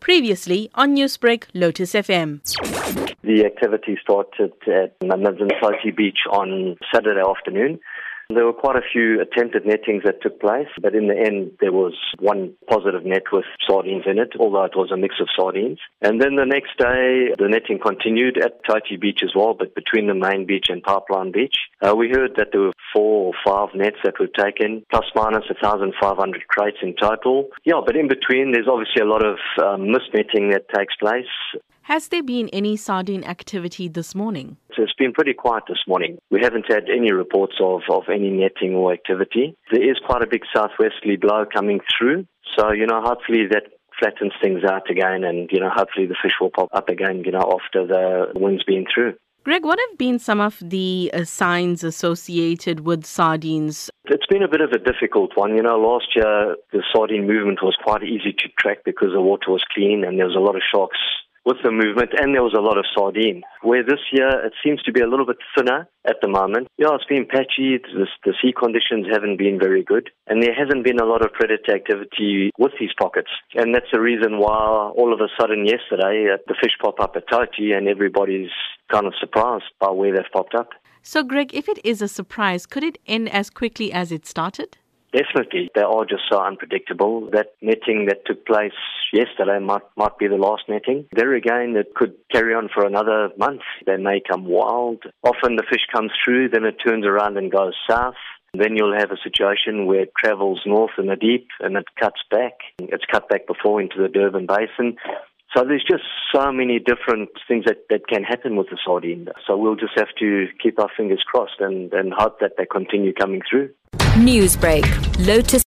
Previously on Newsbreak, Lotus FM. The activity started at Amanzimtoti Beach on Saturday afternoon. There were quite a few attempted nettings that took place, but in the end, there was one positive net with sardines in it, although it was a mix of sardines. And then the next day, the netting continued at Toti Beach as well, but between the main beach and Pipeline Beach. Uh, we heard that there were four or five nets that were taken, plus minus 1,500 crates in total. Yeah, but in between, there's obviously a lot of um, misnetting that takes place. Has there been any sardine activity this morning? It's been pretty quiet this morning. We haven't had any reports of, of any netting or activity. There is quite a big southwesterly blow coming through. So, you know, hopefully that flattens things out again and, you know, hopefully the fish will pop up again, you know, after the wind's been through. Greg, what have been some of the uh, signs associated with sardines? It's been a bit of a difficult one. You know, last year the sardine movement was quite easy to track because the water was clean and there was a lot of sharks with the movement, and there was a lot of sardine. Where this year it seems to be a little bit thinner at the moment. Yeah, it's been patchy. The, the sea conditions haven't been very good, and there hasn't been a lot of predator activity with these pockets. And that's the reason why all of a sudden yesterday uh, the fish pop up at Toti, and everybody's kind of surprised by where they've popped up. So, Greg, if it is a surprise, could it end as quickly as it started? Definitely. They are just so unpredictable. That netting that took place yesterday might, might be the last netting. There again, it could carry on for another month. They may come wild. Often the fish comes through, then it turns around and goes south. Then you'll have a situation where it travels north in the deep and it cuts back. It's cut back before into the Durban Basin. So there's just so many different things that, that can happen with the sardine. So we'll just have to keep our fingers crossed and, and hope that they continue coming through. Newsbreak, Lotus.